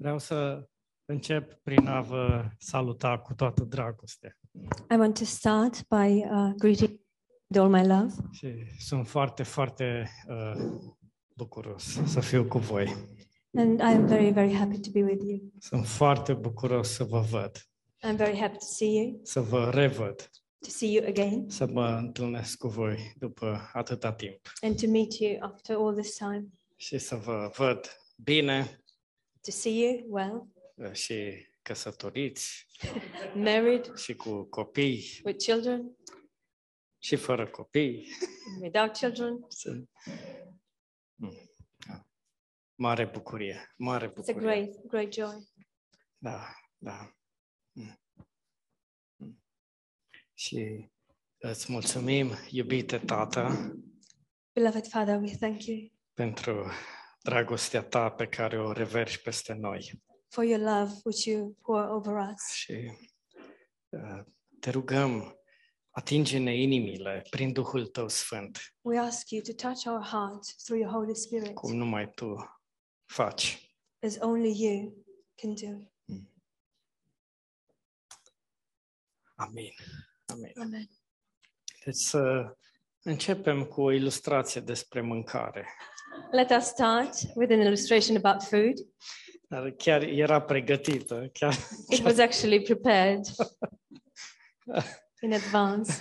Vreau să încep prin a vă saluta cu toată dragostea. I want to start by uh, greeting with all my love. Și sunt foarte, foarte uh, bucuros să fiu cu voi. And I am very, very happy to be with you. Sunt foarte bucuros să vă văd, I'm very happy to see you, să vă revăd, to see you again, să mă întâlnesc cu voi după atâta timp and to meet you after all this time. și să vă văd bine To see you well, uh, și căsătoriți married, și cu copii with children, și fără copii. without children. Sunt... Mm. Da. Mare bucurie, mare It's a bucurie. great, great joy. Da, da. Mm. Mm. Și îți mulțumim, iubite Tată, Beloved Father, we thank you pentru dragostea ta pe care o reverși peste noi. for your love which you pour over us. Și uh, te rugăm, atinge-ne inimile prin Duhul tău Sfânt, We ask you to touch our hearts through your Holy Spirit, cum numai tu faci. as only you can do. Amin. Amin. Amen. Deci să începem cu o ilustrație despre mâncare. Let us start with an illustration about food. Dar chiar era pregătită, chiar, It was actually prepared in advance.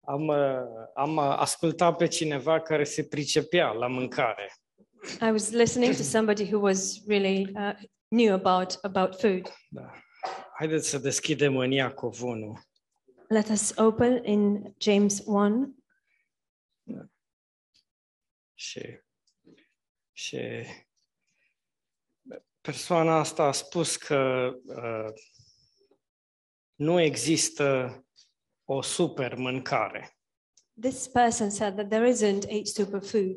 am, uh, am ascultat pe cineva care se pricepea la mâncare. I was listening to somebody who was really uh, knew about about food. Da. Haideți să deschidem în Iacov 1. Let us open in James 1 Și, și persoana asta a spus că uh, nu există o super mâncare. This person said that there isn't a superfood,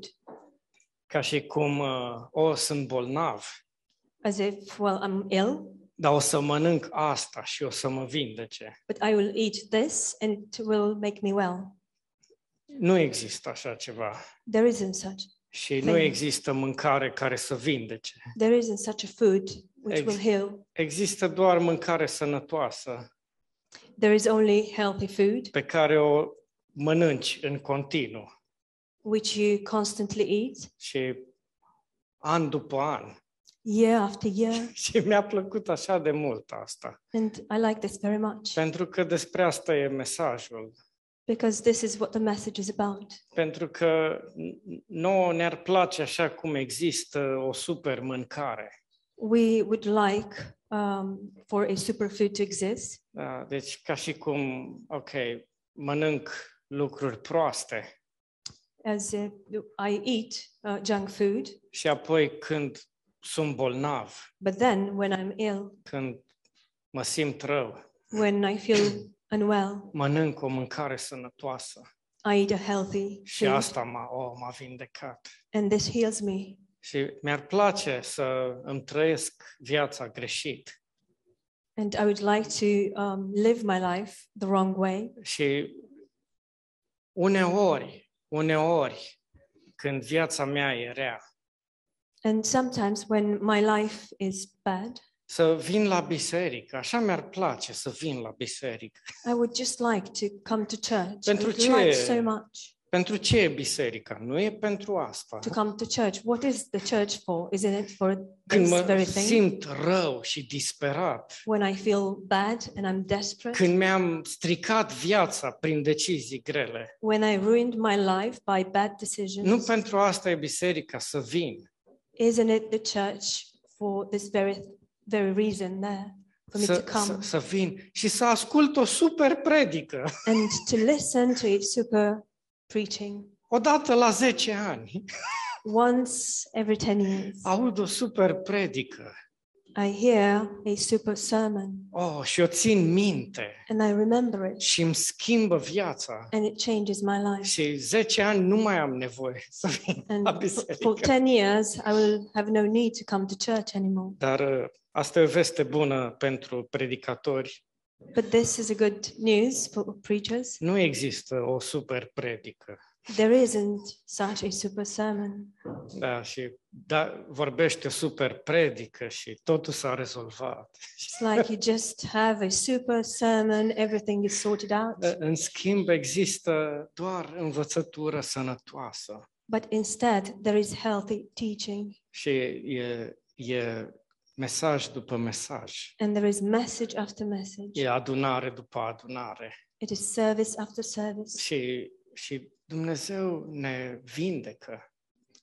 Ca și cum uh, o sunt bolnav, as if, well, I'm ill, dar o să mănânc asta și o să mă vindece. but I will eat this and it will make me well. Nu există așa ceva. There isn't such. Și nu Thank- există mâncare care să vindece. There isn't such a food which Ex- will heal. Există doar mâncare sănătoasă There is only healthy food pe care o mănânci în continuu which you constantly eat și an după an. year after year. Și mi-a plăcut așa de mult asta. And I like this very much Pentru că despre asta e mesajul. Because this is what the message is about. Pentru că n- nouă ne-ar place așa cum există o super mâncare. We would like um, for a superfood to exist. Da, deci ca și cum, ok, mănânc lucruri proaste as uh, I eat uh, junk food, și apoi când sunt bolnav, but then when I'm ill, când mă simt rău, when I feel unwell, mănânc o mâncare sănătoasă. I eat a healthy Și food, asta m-a, oh, m-a vindecat. and this heals me. Și mi-ar place să îmi trăiesc viața greșit. And I would like to um, live my life the wrong way. Și uneori, uneori, când viața mea e rea, And sometimes when my life is bad, să vin la biserică. Așa mi-ar place să vin la biserică. I would just like to come to church. I Pentru would ce? like so much Pentru ce e biserica? Nu e pentru asta. to come to church. What is the church for? Isn't it for Când this mă very thing? simt rău și disperat, When I feel bad and I'm desperate, când mi-am stricat viața prin decizii grele. when I ruined my life by bad decisions. Nu pentru asta e biserica să vin. Isn't it the church for this very very reason there for me Să, to come să, să vin și să ascult o super predică and to listen to a super preaching odată la 10 ani. once every 10 years? Aud o super predică I hear a super sermon oh, și o țin minte and I remember it și îmi schimbă viața. and it changes my life. Și 10 ani nu mai am nevoie să vin la And for, biserică. for 10 years, I will have no need to come to church anymore. Dar uh, asta e o veste bună pentru predicatori. But this is a good news for preachers. Nu există o super predică. There isn't such a super sermon. Da, și da, vorbește super predică și totul s-a rezolvat. It's like you just have a super sermon, everything is sorted out. În schimb, există doar învățătură sănătoasă But instead, there is healthy teaching și e, e mesaj după mesaj. and there is message after message. E adunare după adunare. It is service after service. Și, și Dumnezeu ne vindecă.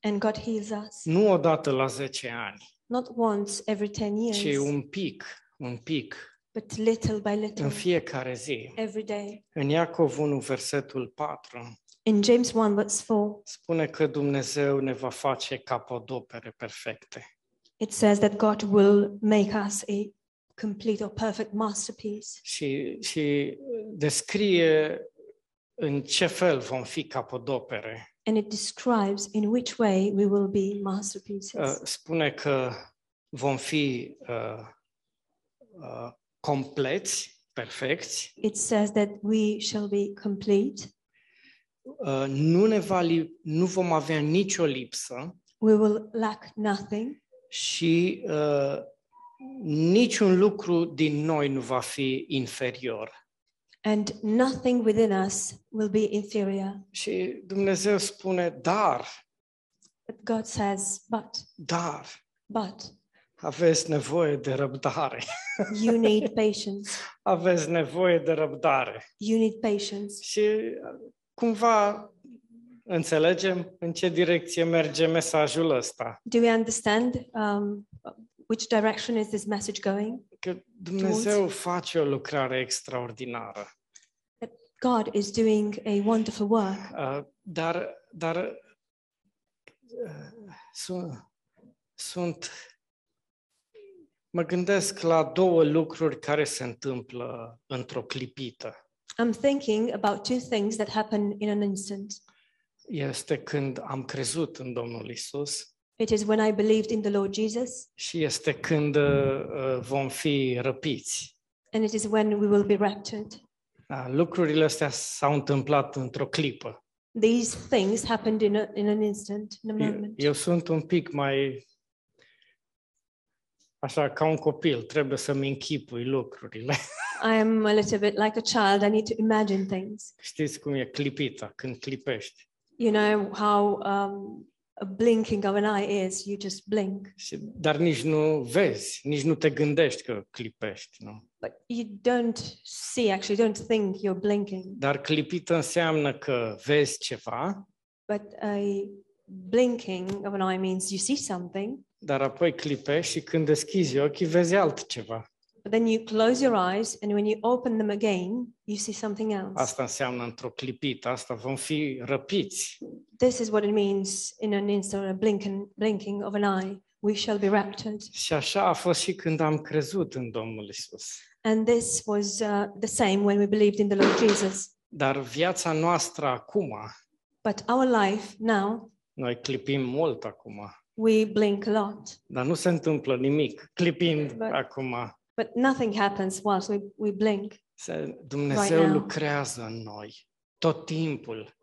And God heals us. Nu odată la 10 ani, Not once every 10 ci years, un pic, un pic, but little by little, în fiecare zi. every day. În Iacov 1, versetul 4, In James 1, verse 4, spune că Dumnezeu ne va face capodopere perfecte. it says that God will make us a complete or perfect masterpiece. Și, și descrie în ce fel vom fi capodopere. And it describes in which way we will be Uh, masterpieces. Spune că vom fi uh, uh, compleți, perfecți, It says that we shall be complete. uh, nu, ne va li- nu vom avea nicio lipsă We will lack nothing, și uh, niciun lucru din noi nu va fi inferior. And nothing within us will be inferior. Și Dumnezeu spune, dar, But God says, but, dar, but, aveți nevoie de răbdare. you need patience. Aveți nevoie de răbdare. You need patience. Și uh, cumva înțelegem în ce direcție merge mesajul ăsta. Do we understand um, which direction is this message going? Că Dumnezeu face o lucrare extraordinară. God is doing a wonderful work, Uh, dar, dar uh, sunt, sunt, mă gândesc la două lucruri care se întâmplă într-o clipită. I'm thinking about two things that happen in an instant. Este când am crezut în Domnul Isus It is when I believed in the Lord Jesus, și este când uh, uh, vom fi răpiți. and it is when we will be raptured. Uh, lucrurile astea s-au întâmplat într-o clipă. These things happened in, a, in an instant, in a Eu, moment. eu sunt un pic mai așa ca un copil, trebuie să-mi închipui lucrurile. I am a little bit like a child. I need to imagine things. Știți cum e clipita, când clipești. You know how um, a blinking of an eye is. You just blink, Și, dar nici nu vezi, nici nu te gândești că clipești. Nu? But you don't see. Actually, don't think you're blinking. Dar clipită înseamnă că vezi ceva, But a blinking of an eye means you see something, dar apoi clipești și când deschizi ochii vezi altceva. but then you close your eyes, and when you open them again, you see something else. Asta înseamnă într-o clipită, asta vom fi răpiți. This is what it means in an instant, a blinking, blinking of an eye. We shall be raptured. Și așa a fost și când am crezut în Domnul Isus. And this was uh, the same when we believed in the Lord Jesus. Dar viața noastră acum, But our life now, noi clipim mult acum, we blink a lot, dar nu se întâmplă nimic clipind But- acum. but nothing happens whilst we, we blink. Se- Dumnezeu now. lucrează în noi tot timpul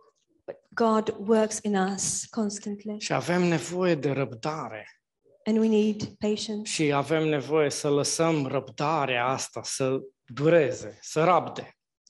But God works in us constantly, și avem nevoie de răbdare and we need patience. și avem nevoie să lăsăm răbdarea asta să dureze, să rabde.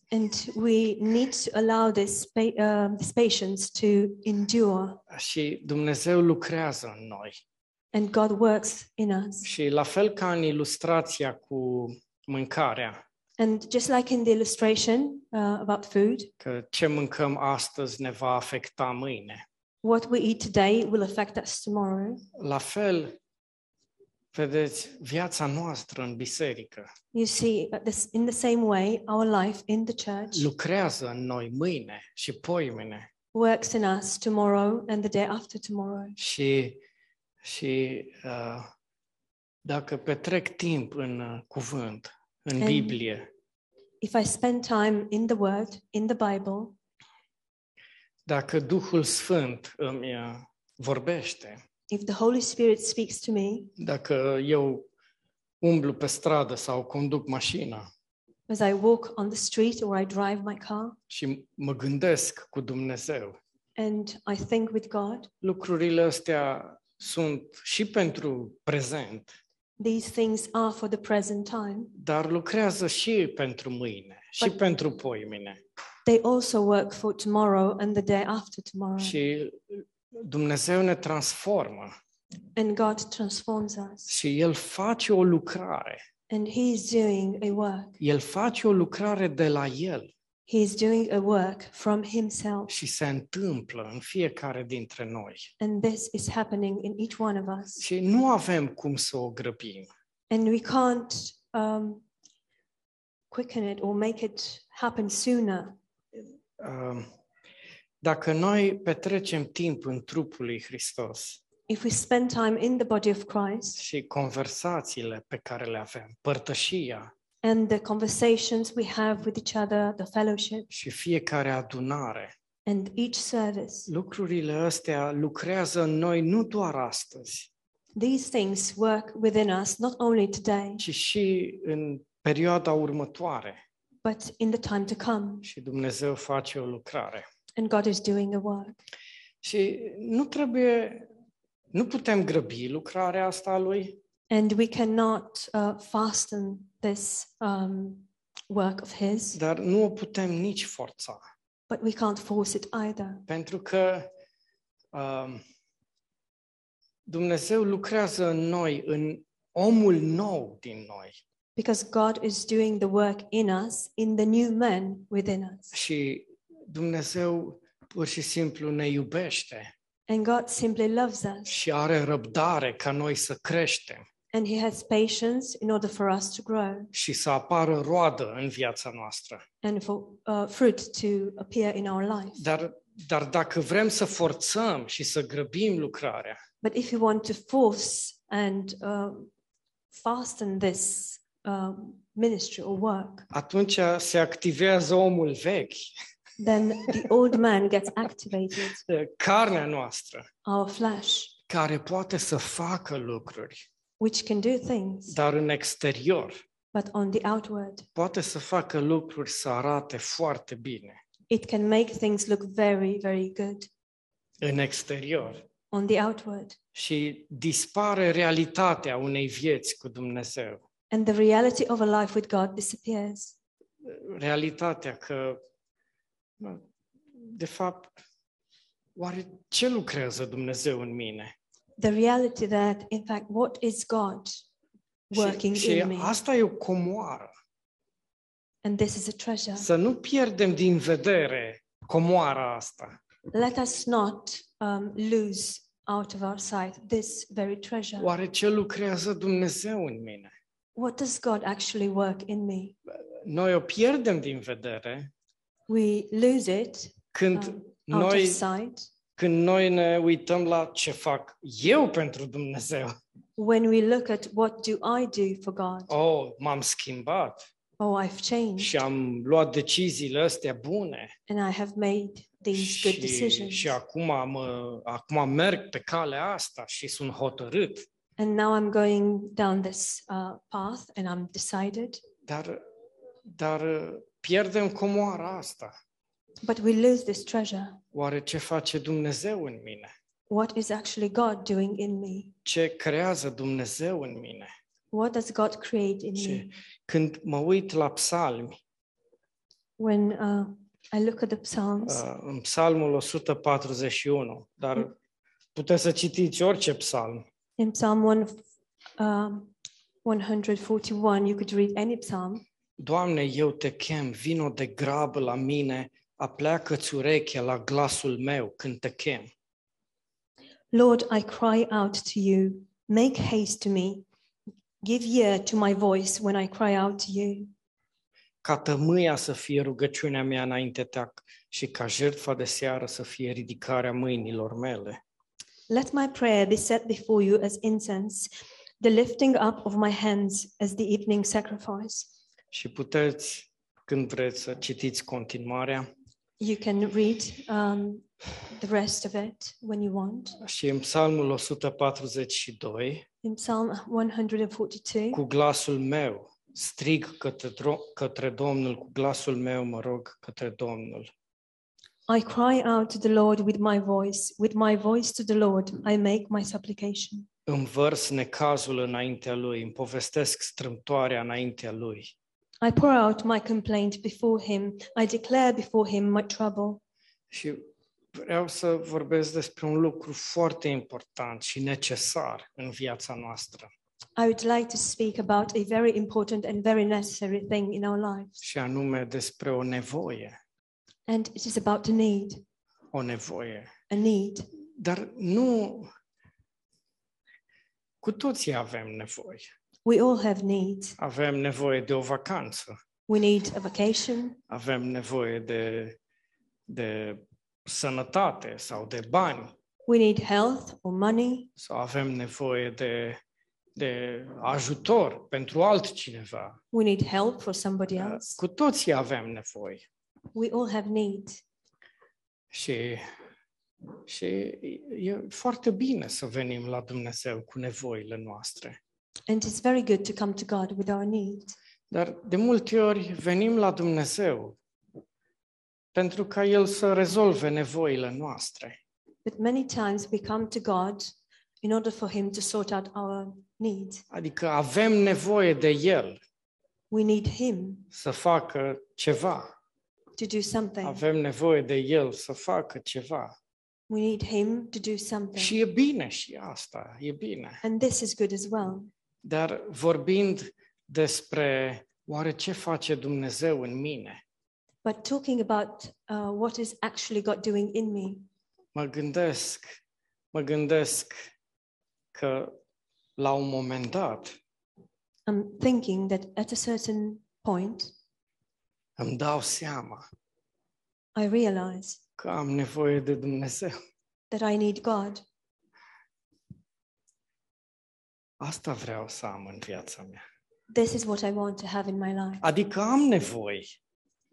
And we need to allow this, pa- uh, this patience to endure. Și Dumnezeu lucrează în noi. And God works in us. Și la fel ca în ilustrația cu mâncarea, And just like in the illustration uh, about food, că ce mâncăm astăzi ne va afecta mâine. what we eat today will affect us tomorrow. La fel, vedeți, viața noastră în biserică You see, uh, this, in the same way, our life in the church lucrează în noi mâine și poimine. works in us tomorrow and the day after tomorrow. Și, și uh, dacă petrec timp în uh, cuvânt, în And- Biblie, If I spend time in the Word, in the Bible, dacă Duhul Sfânt îmi uh, vorbește, if the Holy Spirit speaks to me dacă eu umblu pe stradă sau conduc mașina as I walk on the street or I drive my car, și mă gândesc cu Dumnezeu, and I think with God, lucrurile astea sunt și pentru prezent, these things are for the present time. dar lucrează și pentru mâine, și But- pentru poimine. They also work for tomorrow and the day after tomorrow. Și Dumnezeu ne transformă And God transforms us. și El face o lucrare. And He is doing a work. El face o lucrare de la El He is doing a work from Himself. și se întâmplă în fiecare dintre noi. And this is happening in each one of us. Și nu avem cum să o grăbim. And we can't um, quicken it or make it happen sooner. Uh, Dacă noi petrecem timp în trupul lui Hristos If we spend time in the body of Christ și conversațiile pe care le avem, părtășia and the conversations we have with each other, the fellowship, și fiecare adunare, and each service, lucrurile astea lucrează în noi nu doar astăzi, these things work within us not only today, ci și în perioada următoare. but in the time to come. Și Dumnezeu face o lucrare. And God is doing a work. Și nu trebuie, nu putem grăbi lucrarea asta a Lui, And we cannot uh, fasten this um, work of His, dar nu o putem nici forța. but we can't force it either. Pentru că um, Dumnezeu lucrează în noi, în omul nou din noi. Because God is doing the work in us, in the new man within us. Și Dumnezeu pur și simplu ne iubește And God simply loves us. și are răbdare ca noi să creștem And He has patience in order for us to grow și să apară roadă în viața noastră. and for uh, fruit to appear in our life. Dar, dar dacă vrem să forțăm și să grăbim lucrarea, But if you want to force and uh, fasten this um, ministry or work, atunci se activează omul vechi, then the old man gets activated, carnea noastră, our flesh, care poate să facă lucruri, which can do things, dar în exterior but on the outward, poate să facă lucruri să arate foarte bine. it can make things look very, very good În exterior. on the outward. Și dispare realitatea unei vieți cu Dumnezeu. And the reality of a life with God disappears. Realitatea că, de fapt, oare ce lucrează Dumnezeu în mine? The reality that, in fact, what is God working și, și in me? asta e o comoară. And this is a treasure. Să nu pierdem din vedere comoara asta. Let us not um, lose out of our sight this very treasure. Oare ce lucrează Dumnezeu în mine? What does God actually work in me? Noi o pierdem din vedere We lose it când um, out noi, of sight când noi ne uităm la ce fac eu pentru Dumnezeu. when we look at what do I do for God? Oh, m-am schimbat Oh, I've changed și am luat deciziile astea bune and I have made these good și, decisions. și acum, am, acum merg pe calea asta și sunt hotărât. And now I'm going down this uh, path and I'm decided. Dar, dar pierdem comoara asta. But we lose this treasure. Oare ce face Dumnezeu în mine? What is actually God doing in me? Ce creează Dumnezeu în mine? What does God create in Ce, me? când mă uit la psalmi, When uh, I look at the Psalms, uh, în psalmul 141, dar puteți să citiți orice psalm, in Psalm 1, um, 141, you could read any psalm. Doamne, eu te chem, vino de grabă la mine, apleacă-ți urechea la glasul meu când te chem. Lord, I cry out to you. Make haste to me. Give ear to my voice when I cry out to you. Ca tămâia să fie rugăciunea mea înainte ta și ca jertfa de seară să fie ridicarea mâinilor mele. Let my prayer be set before you as incense, the lifting up of my hands as the evening sacrifice. Și puteți, când vreți, să citiți continuarea. You can read um, the rest of it when you want. Și în psalmul 142, In Psalm 142, cu glasul meu strig către, dro- către Domnul, cu glasul meu mă rog către Domnul. I cry out to the Lord with my voice. With my voice to the Lord, I make my supplication. Îmi vărs necazul înaintea lui, îmi povestesc strâmtoarea înaintea lui. I pour out my complaint before him. I declare before him my trouble. Și vreau să vorbesc despre un lucru foarte important și necesar în viața noastră. I would like to speak about a very important and very necessary thing in our lives. Și anume despre o nevoie. And it is about a need, O nevoie. a need. Dar nu... Cu toții avem nevoi. We all have needs. Avem nevoie de o vacanță. We need a vacation. Avem nevoie de, de sănătate sau de bani. We need health or money. Sau avem nevoie de, de ajutor pentru altcineva. We need help for somebody else. Cu toții avem nevoi. We all have needs. Și, și e foarte bine să venim la Dumnezeu cu nevoile noastre. And it's very good to come to God with our needs. Dar de multe ori venim la Dumnezeu pentru ca El să rezolve nevoile noastre. But many times we come to God in order for Him to sort out our needs. Adică avem nevoie de El We need Him să facă ceva. to do something. Avem nevoie de El să facă ceva. We need Him to do something. Și e bine și asta, e bine. And this is good as well. Dar vorbind despre oare ce face Dumnezeu în mine, But talking about uh, what is actually God doing in me, mă gândesc, mă gândesc că la un moment dat I'm thinking that at a certain point, îmi dau seama I realize că am nevoie de Dumnezeu. that I need God. Asta vreau să am în viața mea. This is what I want to have in my life. Adică am nevoi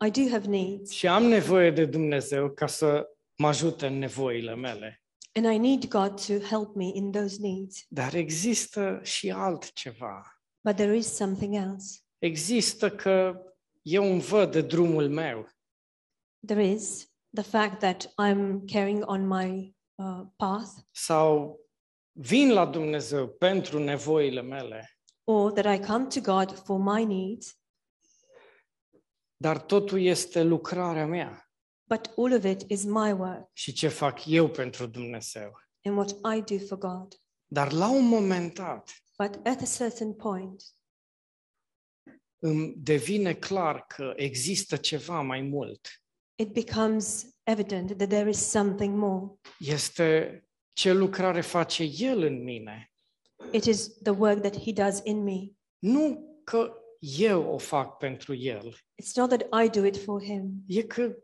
I do have needs, și am nevoie de Dumnezeu ca să mă ajute în nevoile mele. and I need God to help me in those needs. Dar există și altceva. But there is something else. Există că eu îmi văd de drumul meu There is the fact that I'm carrying on my uh, path, sau vin la Dumnezeu pentru nevoile mele, or that I come to God for my needs, dar totul este lucrarea mea but all of it is my work și ce fac eu pentru Dumnezeu. and what I do for God. Dar la un moment dat But at a certain point, îmi devine clar că există ceva mai mult. it becomes evident that there is something more. Este ce lucrare face El în mine. It is the work that He does in me. Nu că eu o fac pentru El. It's not that I do it for Him. E că,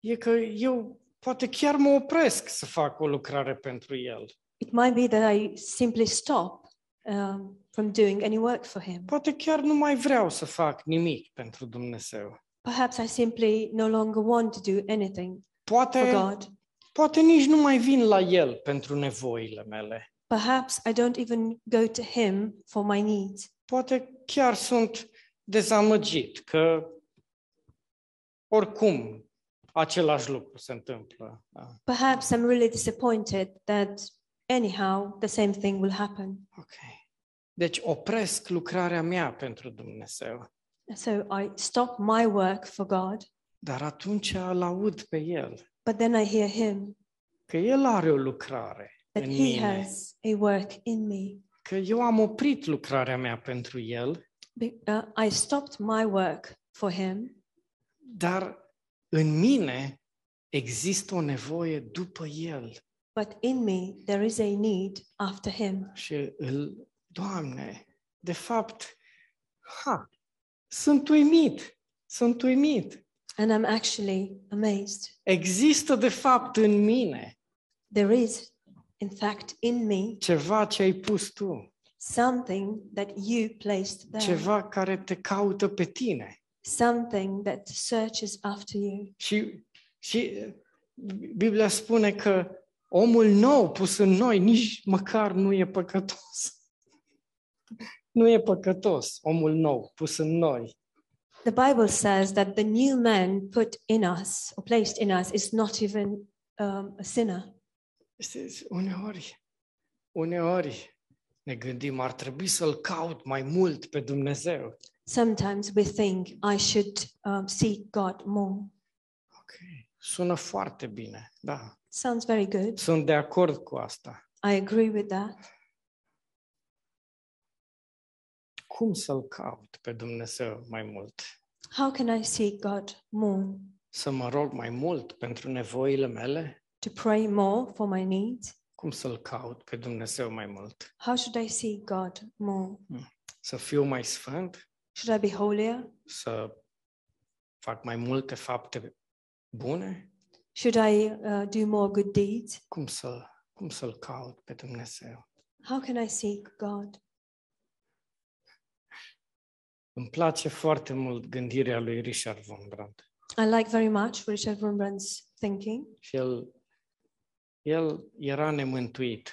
e că eu poate chiar mă opresc să fac o lucrare pentru El. It might be that I simply stop um, from doing any work for Him. Poate chiar nu mai vreau să fac nimic pentru Dumnezeu. Perhaps I simply no longer want to do anything for Poate, God. Poate nici nu mai vin la El pentru nevoile mele. Perhaps I don't even go to Him for my needs. Poate chiar sunt dezamăgit că oricum același lucru se întâmplă. Da. Perhaps I'm really disappointed that anyhow the same thing will happen. Ok. Deci opresc lucrarea mea pentru Dumnezeu. So I stop my work for God, Dar atunci îl aud pe El, but then I hear Him că El are o lucrare that în He mine, has a work in me. că eu am oprit lucrarea mea pentru El, Be- uh, I stopped my work for Him, dar în mine există o nevoie după El. but in me there is a need after Him. Și îl, Doamne, de fapt, ha, sunt uimit, sunt uimit. And I'm actually amazed. Există de fapt în mine There is, in fact, in me ceva ce ai pus tu, something that you placed there, ceva care te caută pe tine. something that searches after you. Și, și Biblia spune că omul nou pus în noi nici măcar nu e păcătos. Nu e păcătos omul nou pus în noi. The Bible says that the new man put in us or placed in us is not even um, a sinner. Știți, uneori, uneori ne gândim, ar trebui să-L caut mai mult pe Dumnezeu. Sometimes we think I should um, seek God more. Ok, sună foarte bine, da. Sounds very good. Sunt de acord cu asta. I agree with that. Cum să-L caut pe Dumnezeu mai mult? How can I seek God more? Să mă rog mai mult pentru nevoile mele? To pray more for my needs? Cum să-L caut pe Dumnezeu mai mult? How should I seek God more? Să fiu mai sfânt? Should I be holier? Să fac mai multe fapte bune? Should I uh, do more good deeds? Cum, să, cum să-L caut pe Dumnezeu? How can I seek God? Îmi place foarte mult gândirea lui Richard von Brandt. I like very much Richard Rembrandt's thinking. Și el, el era nemântuit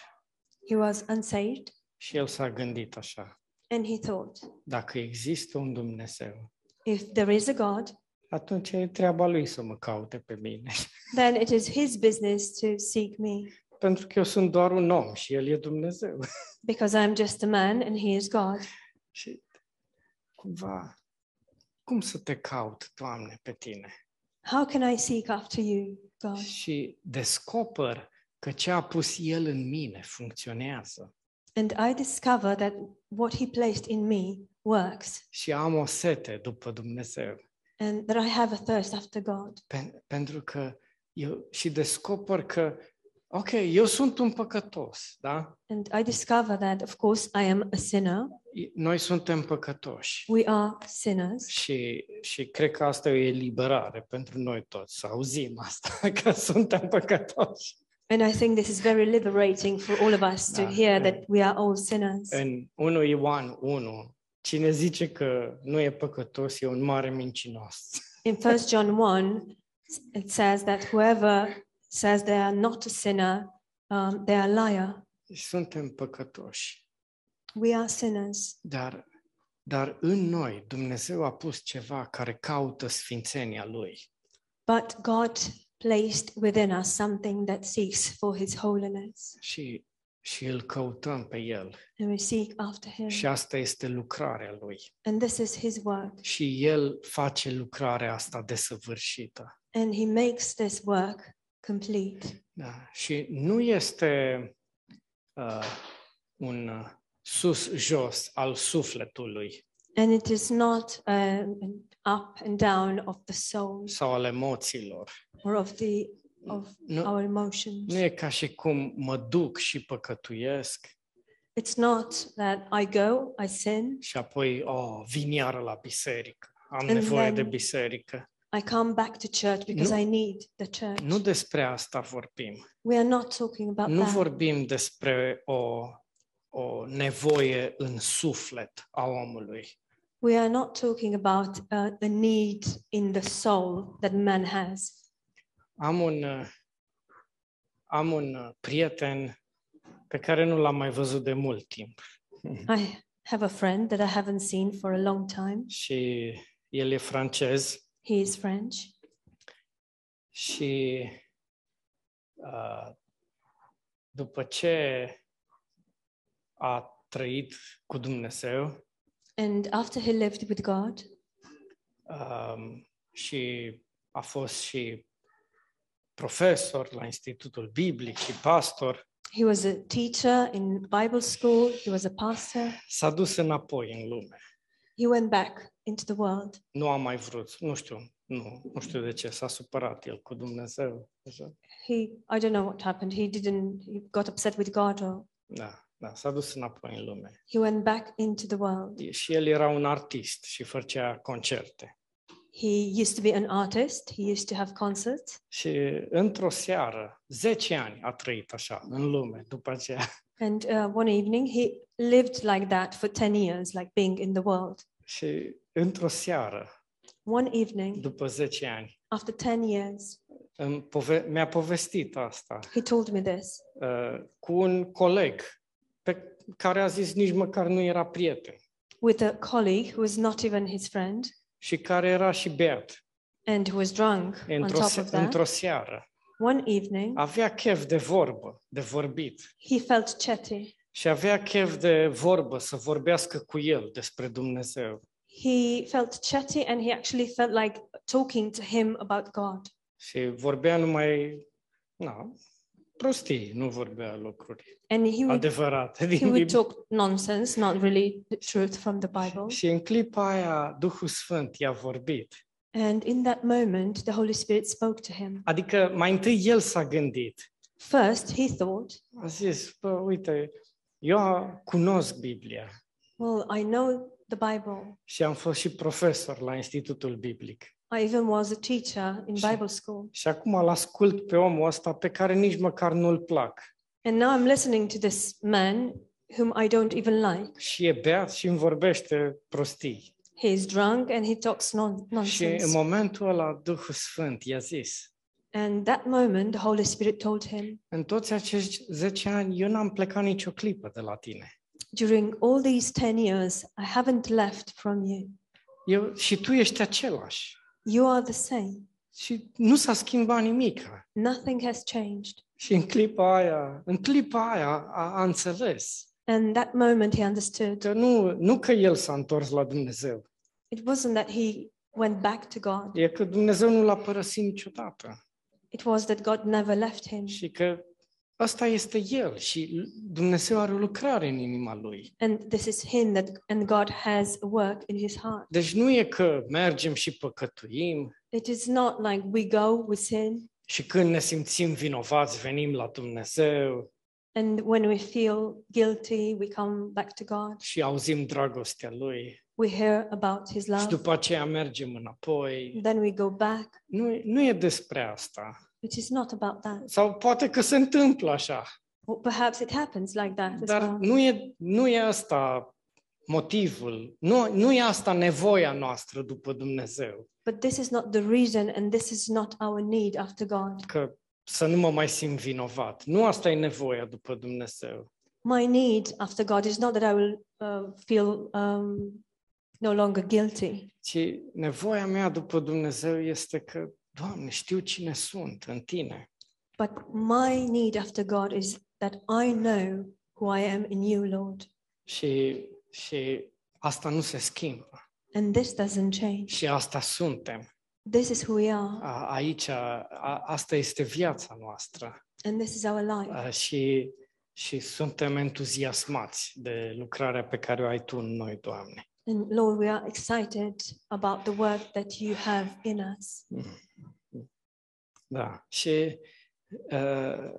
He was unsaved și el s-a gândit așa. and he thought, Dacă există un Dumnezeu, if there is a God, atunci e treaba lui să mă caute pe mine. then it is his business to seek me Pentru că eu sunt doar un om și el e Dumnezeu. because I am just a man and he is God. și cumva, cum să te caut, Doamne, pe tine? How can I seek after you, God? Și descoper că ce a pus El în mine funcționează. And I discover that what he placed in me works Și am o sete după Dumnezeu. and that I have a thirst after God. Pen- pentru că eu și descoper că, ok, eu sunt un păcătos, da? And I discover that, of course, I am a sinner. I- Noi suntem păcătoși. We are sinners. Și, și cred că asta e o eliberare pentru noi toți, să auzim asta, că suntem păcătoși. And I think this is very liberating for all of us to Da, hear da. that we are all sinners. În 1 Ioan 1, cine zice că nu e păcătos e un mare mincinos. In 1 John 1, it says that whoever says they are not a sinner, um, they are a liar. Deci suntem păcătoși. We are sinners. Dar, dar în noi Dumnezeu a pus ceva care caută sfințenia Lui. But God placed within us something that seeks for his holiness. Și, și îl căutăm pe El. And we seek after him. Și asta este lucrarea Lui. And this is his work. Și El face lucrarea asta desăvârșită. And he makes this work complete. Da. Și nu este uh, un uh, sus-jos al sufletului And it is not um, an up and down of the soul sau al emoțiilor. or of the of Nu, our emotions. nu e ca și cum mă duc și păcătuiesc It's not that I go, I sin, și apoi, oh, vin iară la biserică. Am And nevoie de then- biserică. I come back to church because Nu- I need the church. Nu despre asta vorbim. We are not talking about Nu that. vorbim despre o, o nevoie în suflet a omului. We are not talking about uh, the need in the soul that man has. Am un, uh, am un uh, prieten pe care nu l-am mai văzut de mult timp I have a friend that I haven't seen for a long time. și el e francez He is French. și uh, după ce a trăit cu Dumnezeu And after he lived with God, um, și a fost și profesor la Institutul Biblic și pastor, he was a teacher in Bible school, he was a pastor. s-a dus înapoi în lume. He went back into the world. Nu a mai vrut, nu știu, nu, nu știu de ce, s-a supărat el cu Dumnezeu. Așa. He, I don't know what happened. He didn't, he got upset with God or Da, da, s-a dus înapoi în lume. he went back into the world. Și el era un artist și făcea concerte. He used to be an artist. He used to have concerts. Și într-o seară, 10 ani a trăit așa în lume după aceea. And uh, one evening, he lived like that for 10 years, like being in the world. Și într-o seară, One evening, după 10 ani, after 10 years, îmi pove- mi-a povestit asta he told me this uh, cu un coleg pe care a zis nici măcar nu era prieten. with a colleague who was not even his friend. și care era și beat. and who was drunk on Într-o, top se- of that. într-o seară. One evening, Avea chef de vorbă, de vorbit. he felt chatty. Și avea chef de vorbă să vorbească cu el despre Dumnezeu. He felt chatty and he actually felt like talking to him about God. Și vorbea numai, na, prostii, nu vorbea lucruri And he would, adevărate he would Biblie. talk nonsense, not really the truth from the Bible. Și în clipa aia Duhul Sfânt i-a vorbit. And in that moment, the Holy Spirit spoke to him. Adică mai întâi el s-a gândit. First, he thought, A zis, bă, uite, eu cunosc Biblia Well, I know the Bible. și am fost și profesor la Institutul Biblic. I even was a teacher in Bible school. Și acum îl ascult pe omul ăsta pe care nici măcar nu-l plac. And now I'm listening to this man whom I don't even like. Și e beat și îmi vorbește prostii. He is drunk and he talks non- Și în nonsense. momentul ăla Duhul Sfânt i-a zis, And that moment, the Holy Spirit told him, în toți acești 10 ani eu n-am plecat nicio clipă de la tine. During all these 10 years, I haven't left from you. Eu, și tu ești același. You are the same. Și nu s-a schimbat nimic. Nothing has changed. Și în clipa aia, în clipa aia a, a înțeles And that moment he understood. că nu, nu că el s-a întors la Dumnezeu, It wasn't that he went back to God, e că Dumnezeu nu l-a părăsit niciodată. it was that God never left him. Și că ăsta este el și Dumnezeu are o lucrare în inima lui. And this is him that and God has a work in his heart. Deci nu e că mergem și păcătuim It is not like we go, we sin, și când ne simțim vinovați venim la Dumnezeu and when we feel guilty, we come back to God. și auzim dragostea lui We hear about his și love, după aceea mergem înapoi. then we go back. Nu, nu e despre asta. It is not about that. Sau poate că se întâmplă așa, Or perhaps it happens like that as dar well. nu e, nu e asta motivul, nu, nu e asta nevoia noastră după Dumnezeu, But this is not the reason, and this is not our need after God. că să nu mă mai simt vinovat. Nu asta e nevoia după Dumnezeu. My need after God is not that I will uh, feel um, no longer guilty, Ci nevoia mea după Dumnezeu este că, Doamne, știu cine sunt în Tine. but my need after God is that I know who I am in you, Lord. Și, și asta nu se schimbă. And this doesn't change. Și asta suntem. This is who we are, A, aici, a, asta este viața noastră. and this is our life. A, și, și suntem entuziasmați de lucrarea pe care o ai Tu în noi, Doamne. And Lord, we are excited about the work that you have in us. Da. Și uh,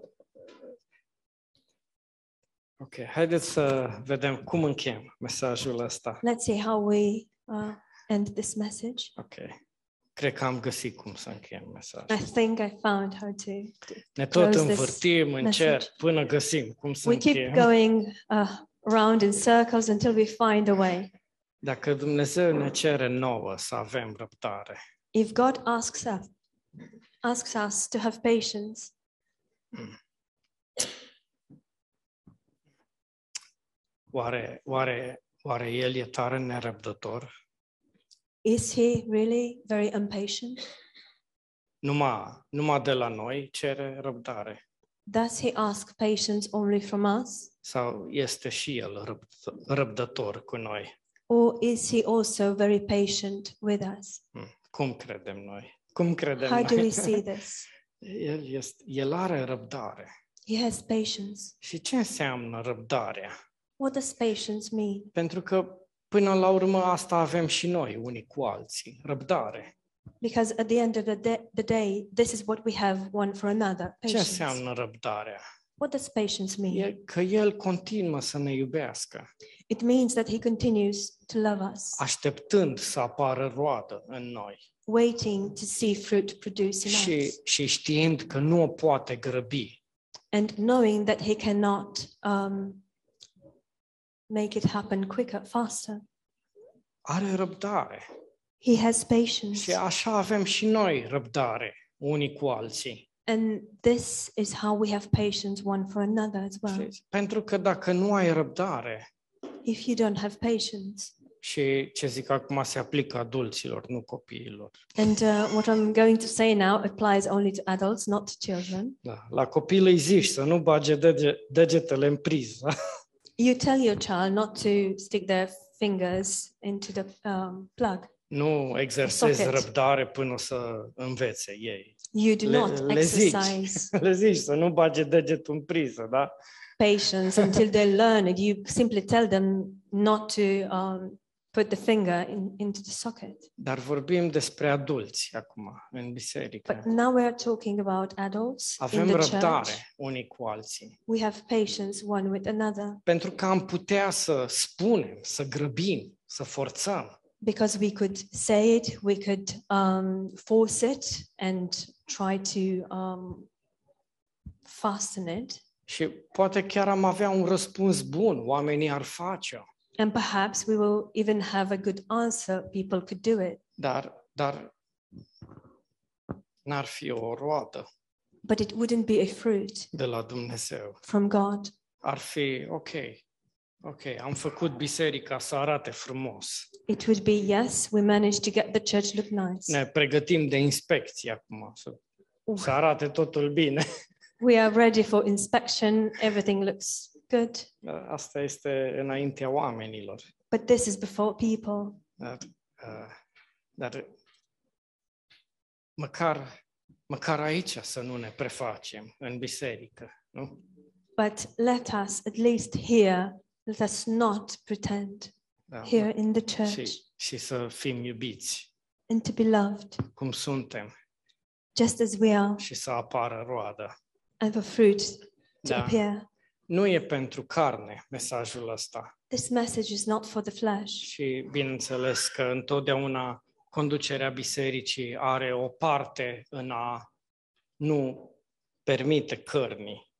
ok, haideți să vedem cum încheiem mesajul ăsta. Let's see how we uh, end this message. Ok. Cred că am găsit cum să încheiem mesajul. I think I found how to. Ne tot close this învârtim în message. cer până găsim cum să We keep încheiem. going uh, around in circles until we find a way. Dacă Dumnezeu ne cere nouă să avem răbdare, If God asks us, asks us to have patience, oare, oare, oare El e tare nerăbdător? is He really very impatient? Numai, numai de la noi cere răbdare? Does He ask patience only from us? Sau este și El răbd- răbdător cu noi? Or is He also very patient with us? Hmm. Cum credem noi? Cum credem How do noi? we see this? El, este, el are răbdare. He has patience. Și ce înseamnă răbdarea? What does patience mean? Pentru că până la urmă asta avem și noi, unii cu alții, răbdare. Because at the end of the, da- the day, this is what we have one for another. Ce Patience. înseamnă răbdarea? What does patience mean? E că El continuă să ne iubească, It means that He continues to love us, așteptând să apară roadă în noi waiting to see fruit produce in și, us, și știind că nu o poate grăbi, and knowing that He cannot um, make it happen quicker, faster. are răbdare. He has patience. Și așa avem și noi răbdare, unii cu alții. And this is how we have patience one for another as well. Știți? Pentru că dacă nu ai răbdare, If you don't have patience, Și ce zic acum se aplică adulților, nu copiilor. And uh, what I'm going to say now applies only to adults, not to children. Da. La copil îi zici să nu bage dege, degetele în priză. You tell your child not to stick their fingers into the um, plug. nu exersezi socket. răbdare până să învețe ei. You do Le- not le zici. exercise Le zici să nu bage degetul în priză, da? patience until they learn it. You simply tell them not to um, put the finger in, into the socket. Dar vorbim despre adulți acum în biserică. But now we are talking about adults in Avem the răbdare church. unii cu alții. We have patience one with another Pentru că am putea să spunem, să grăbim, să forțăm. because we could say it, we could um, force it and try to um, fasten it. Și poate chiar am avea un răspuns bun, oamenii ar face And perhaps we will even have a good answer. People could do it, dar, dar n-ar fi o roadă but it wouldn't be a fruit de la Dumnezeu. from God. Ar fi, ok, ok, am făcut biserica să arate frumos. It would be yes, we managed to get the church look nice. Ne pregătim de inspecție acum, să, să arate totul bine. We are ready for inspection. Everything looks good, Asta este înaintea oamenilor. but this is before people. Dar, uh, dar măcar, măcar aici să nu ne prefacem, în biserică. Nu? But let us, at least here, let us not pretend Da, here in the church și, și să fim iubiți and to be loved cum suntem just as we are, și să apară roada. and for fruit to Da. appear. Nu e pentru carne mesajul ăsta. This message is not for the flesh. Și bineînțeles că întotdeauna conducerea bisericii are o parte în a nu permite cărnii.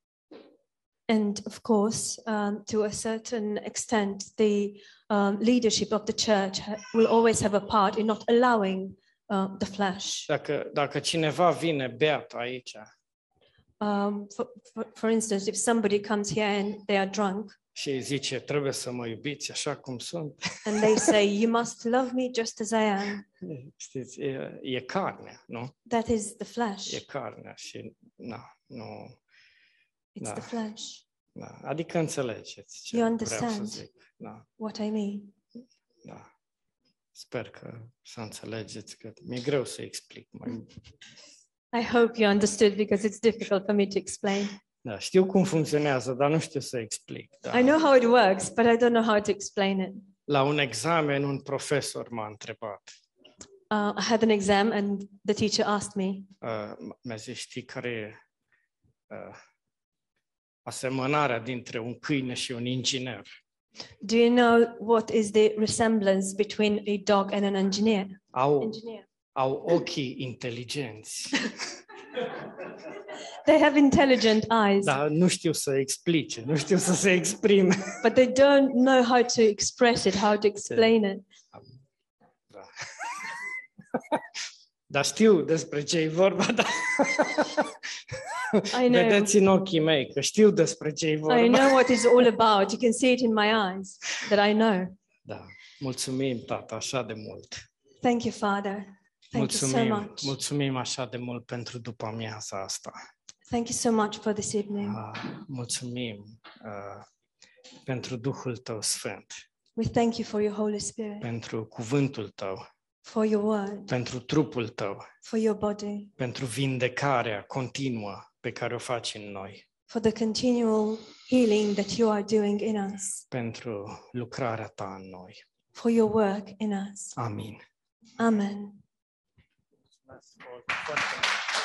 And of course, um, to a certain extent, the um, leadership of the church ha- will always have a part in not allowing uh, the flesh. Dacă, dacă cineva vine beat aici Um, for, for, for instance, if somebody comes here and they are drunk și îi zice trebuie să mă iubiți așa cum sunt, and they say, You must love me just as I am, știți, e, e carnea, nu? that is the flesh. E carnea și na, nu, It's Da. the flesh. da. Adică înțelegeți ce You vreau să understand. zic. Da, What I mean. da. Sper că să înțelegeți că mi-e greu să explic mai I hope you understood because it's difficult for me to explain. Da, știu cum funcționează, dar nu știu să explic. Da. I know how it works, but I don't know how to explain it. La un examen, un profesor m-a întrebat. Uh, I had an exam and the teacher asked me, Uh, mi-a zis, știi care e uh, asemănarea dintre un câine și un inginer? Do you know what is the resemblance between a dog and an engineer? Au, Engineer. Au ochii inteligenți, They have intelligent eyes, dar nu știu să explice, nu știu să se exprime. but they don't know how to express it, how to explain it. Da. Dar știu despre ce e vorba, da. I know. Vedeți în ochii mei că știu despre ce e vorba. I know what it's all about. You can see it in my eyes that I know. Da. Mulțumim, tata, așa de mult. Thank you, Father. Thank you so Mulțumim, much. mulțumim așa de mult pentru după amiaza asta. Thank you so much for this evening. Ah, mulțumim uh, pentru Duhul Tău Sfânt, We thank you for your Holy Spirit, pentru cuvântul Tău, for your word, pentru trupul Tău, for your body, pentru vindecarea continuă pe care o faci în noi, for the continual healing that you are doing in us, pentru lucrarea Ta în noi. for your work in us. Amin. Amen. Mulțumesc foarte mult.